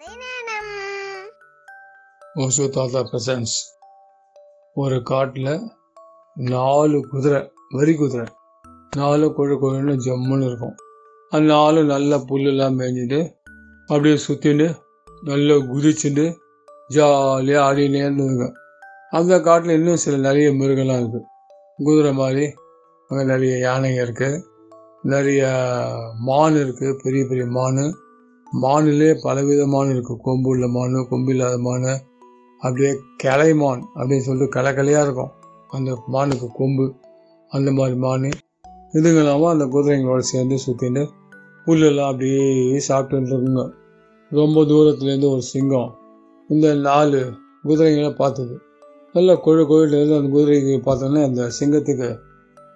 கதை நேரம் தாத்தா பிரசன்ஸ் ஒரு காட்டில் நாலு குதிரை வரி குதிரை. நாலு கொழு கொழுன்னு ஜம்முன்னு இருக்கும். அந்த நாலு நல்ல புல்லெல்லாம் மேய்ஞ்சிட்டு அப்படியே சுற்றிட்டு நல்லா குதிச்சுட்டு ஜாலியாக ஆடினே இருந்ததுங்க அந்த காட்டில் இன்னும் சில நிறைய மிருகம்லாம் இருக்குது குதிரை மாதிரி அங்கே நிறைய யானைங்க இருக்குது நிறைய மான் இருக்குது பெரிய பெரிய மான். மானிலே பலவிதமான இருக்கும் கொம்பு உள்ள மான் கொம்பு இல்லாத மான். அப்படியே கிளைமான் அப்படின்னு சொல்லிட்டு கலக்கலையாக இருக்கும். அந்த மானுக்கு கொம்பு அந்த மாதிரி மான். இதுங்களாம அந்த குதிரைங்களோட சேர்ந்து சுற்றிட்டு புல்லெல்லாம் அப்படியே சாப்பிட்டுட்டு இருக்குங்க ரொம்ப தூரத்துலேருந்து ஒரு சிங்கம் இந்த நாலு குதிரைங்களை பார்த்தது. நல்லா கொழு கொழுலேருந்து அந்த குதிரைக்கு பார்த்தோன்னே அந்த சிங்கத்துக்கு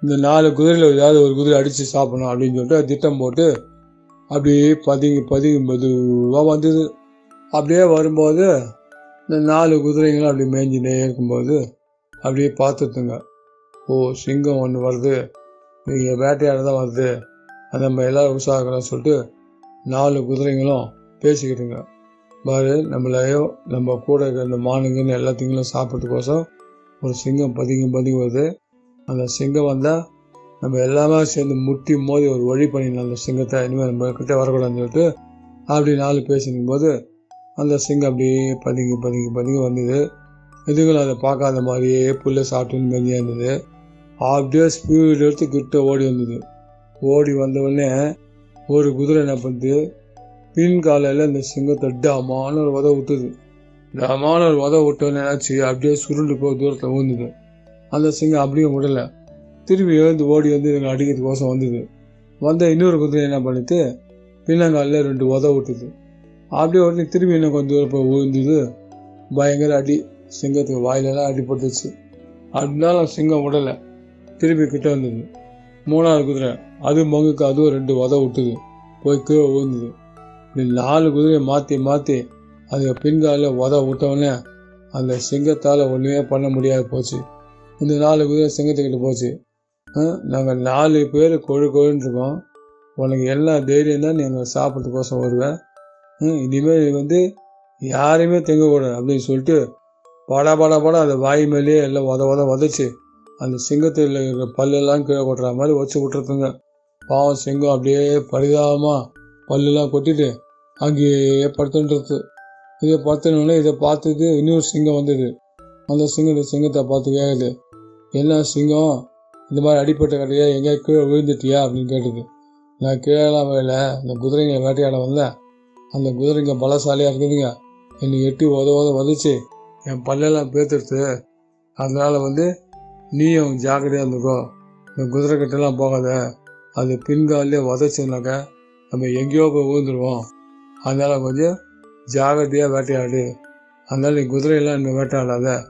இந்த நாலு குதிரையில் ஏதாவது ஒரு குதிரை அடித்து சாப்பிடணும் அப்படின்னு சொல்லிட்டு திட்டம் போட்டு அப்படியே பதுங்கி பதுங்கி மெதுவாக வந்தது. அப்படியே வரும்போது இந்த நாலு குதிரைங்களும் அப்படி மேய்ஞ்சினே இருக்கும்போது அப்படியே பார்த்துட்டுங்க. ஓ சிங்கம் ஒன்று வருது. நீங்கள் வேட்டையாட தான் வருது. அது நம்ம எல்லோரும் உற்சாகலாம் சொல்லிட்டு நாலு குதிரைங்களும் பேசிக்கிட்டுங்க. பாரு நம்மளையோ நம்ம கூட இருக்கிற இந்த மானுங்கன்னு எல்லாத்தையும் சாப்பிட்றதுக்கோசம் ஒரு சிங்கம் பதுங்கி பதுங்கி வருது. அந்த சிங்கம் வந்தால் நம்ம எல்லாமே சேர்ந்து முட்டி மோதி ஒரு வழி பண்ணிடலாம் அந்த சிங்கத்தை. இனிமேல் நம்ம கிட்டே வரக்கூடாதுன்னு சொல்லிட்டு அப்படி நாலு பேசிக்கும் போது அந்த சிங்கம் அப்படியே பதுங்கி பதுங்கி பதுங்கி வந்தது. எதுங்களும் அதை பார்க்காத மாதிரியே புல்லை சாப்பிட்டுன்னு மெஞ்சியாக இருந்தது. அப்படியே ஸ்பீடு எடுத்து கிட்ட ஓடி வந்தது. ஓடி வந்தவுடனே ஒரு குதிரை என்ன பண்ணுது? பின் காலையில் அந்த சிங்கத்தை டமான ஒரு உதவ விட்டுது. டமான ஒரு உதவ விட்டோன்னு என்னாச்சு? அப்படியே சுருண்டு போய் தூரத்தில் ஊந்துது அந்த சிங்கம் அப்படியே விடலை. திரும்பி எழுந்து ஓடி வந்து எங்களை அடிக்கிறதுக்கோசம் வந்தது. வந்த இன்னொரு குதிரை என்ன பண்ணிட்டு பின்னங்காலில் ரெண்டு உத விட்டுது. அப்படியே உடனே திரும்பி இன்னும் கொஞ்சம் தூரம் போய் விழுந்தது பயங்கர அடி சிங்கத்துக்கு வாயிலெல்லாம் அடிபட்டுச்சு அதனால சிங்கம் விடலை திரும்பி கிட்ட வந்தது. மூணாவது குதிரை அது மங்குக்கு அதுவும் ரெண்டு உத விட்டுது. போய் கீழே விழுந்தது இந்த நாலு குதிரையை மாற்றி மாற்றி அது பின்காலில் உத விட்டவுடனே அந்த சிங்கத்தால் ஒன்றுமே பண்ண முடியாது போச்சு. இந்த நாலு குதிரை சிங்கத்துக்கிட்ட போச்சு. நாங்கள் நாலு பேர் கொழு கொழுன்னு இருக்கோம். உனக்கு எல்லா தைரியம் தான் நீங்கள் சாப்பிட்றதுக்கோசம் வருவேன் இனிமேல் வந்து யாரையுமே தங்கக்கூடாது அப்படின்னு சொல்லிட்டு படா படா படா அந்த வாய் மேலேயே எல்லாம் உத உத உதச்சி அந்த சிங்கத்தில் இருக்கிற பல்லெல்லாம் கீழே கொட்டுற மாதிரி வச்சு விட்டுருக்குங்க. பாவம் சிங்கம் அப்படியே பரிதாபமாக பல்லெல்லாம் கொட்டிட்டு அங்கேயே படுத்துன்றது. இதை படுத்தினோடனே இதை பார்த்துட்டு இன்னொரு சிங்கம் வந்தது. அந்த சிங்கம் இந்த சிங்கத்தை பார்த்து கேட்குது என்ன சிங்கம்? இந்த மாதிரி அடிப்பட்ட கடையா எங்கேயா கீழே விழுந்துட்டியா அப்படின்னு கேட்டது. நான் கீழெல்லாம் வேலை இந்த குதிரைங்க வேட்டையாட வந்தேன். அந்த குதிரைங்க பலசாலியாக இருக்குதுங்க. என்னை எட்டி உத உத உதச்சி என் பல்லெல்லாம் பேத்துடுத்து. அதனால் வந்து நீயும் ஜாக்கிரதையாக இருந்துக்கோ. இந்த குதிரை கிட்டலாம் போகாத. அது பின்காலே உதச்சுனாக்கா நம்ம எங்கேயோ போய் விழுந்துருவோம். அதனால கொஞ்சம் ஜாகிரதையாக வேட்டையாடு. அதனால் நீ குதிரையெல்லாம் இன்னும் வேட்டையாடாத.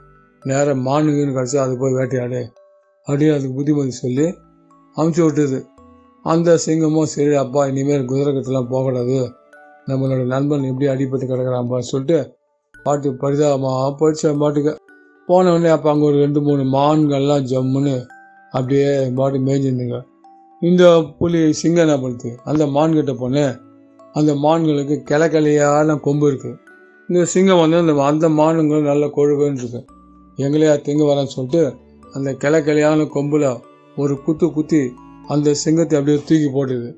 நேரம் மானுங்கன்னு கிடச்சி அது போய் வேட்டையாடு. அப்படியே அதுக்கு புத்திமதி சொல்லி அமுச்சு விட்டுது. அந்த சிங்கமும் சரி அப்பா இனிமேல் குதிரைக்கட்டெல்லாம் போகக்கூடாது. நம்மளோட நண்பன் எப்படி அடிபட்டு கிடக்கிறான்ப்பான்னு சொல்லிட்டு பாட்டு பரிதாபமாக போயிடுச்சு பாட்டுக்கு. போன உடனே அப்போ அங்கே ஒரு ரெண்டு மூணு மான்கள்லாம் ஜம்முன்னு அப்படியே பாட்டு மேய்ஞ்சிருந்துங்க. இந்த புலி சிங்கம் என்ன பண்ணுது? அந்த மான்கிட்ட போனேன் அந்த மான்களுக்கு கிளை கிளையான கொம்பு இருக்குது இந்த சிங்கம் வந்து அந்த அந்த மானுங்களும் நல்ல கொழுகுன்னு இருக்கு எங்களையா திங்க வரேன்னு சொல்லிட்டு அந்த கிளை கிளையான கொம்புல ஒரு குத்து குத்தி அந்த சிங்கத்தை அப்படியே தூக்கி போட்டுது.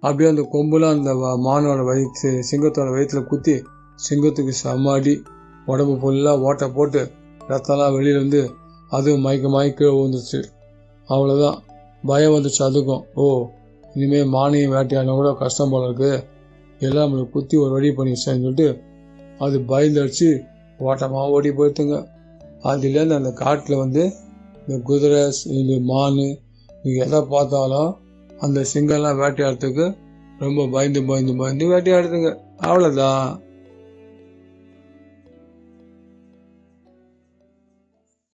அப்படியே அந்த கொம்புல அந்த வ- மானோட வயிற்று சிங்கத்தோட வயிற்றுல குத்தி சிங்கத்துக்கு சமாடி உடம்பு ஃபுல்லாக ஓட்டை போட்டு ரத்தம்லாம் வெளியில வந்து அதுவும் மயக்க மயக்க விழுந்துச்சு அவ்வளோதான் பயம் வந்துச்சு அதுக்கும். ஓ இனிமேல் மானியம் வேட்டையாடினா கூட கஷ்டம் போல இருக்கு. எல்லாம் நம்மளுக்கு குத்தி ஒரு வழி பண்ணிடுச்சேன்னு சொல்லிட்டு அது பயந்தடிச்சு. ஓட்டமாக ஓடி போயிட்டுங்க. அதுலேருந்து அந்த காட்டில் வந்து இந்த குதிரை இந்த மான் இது எதை பார்த்தாலும் அந்த சிங்கம்லாம் வேட்டையாடுறதுக்கு ரொம்ப பயந்து பயந்து பயந்து வேட்டையாடுதுங்க. அவ்வளோதான்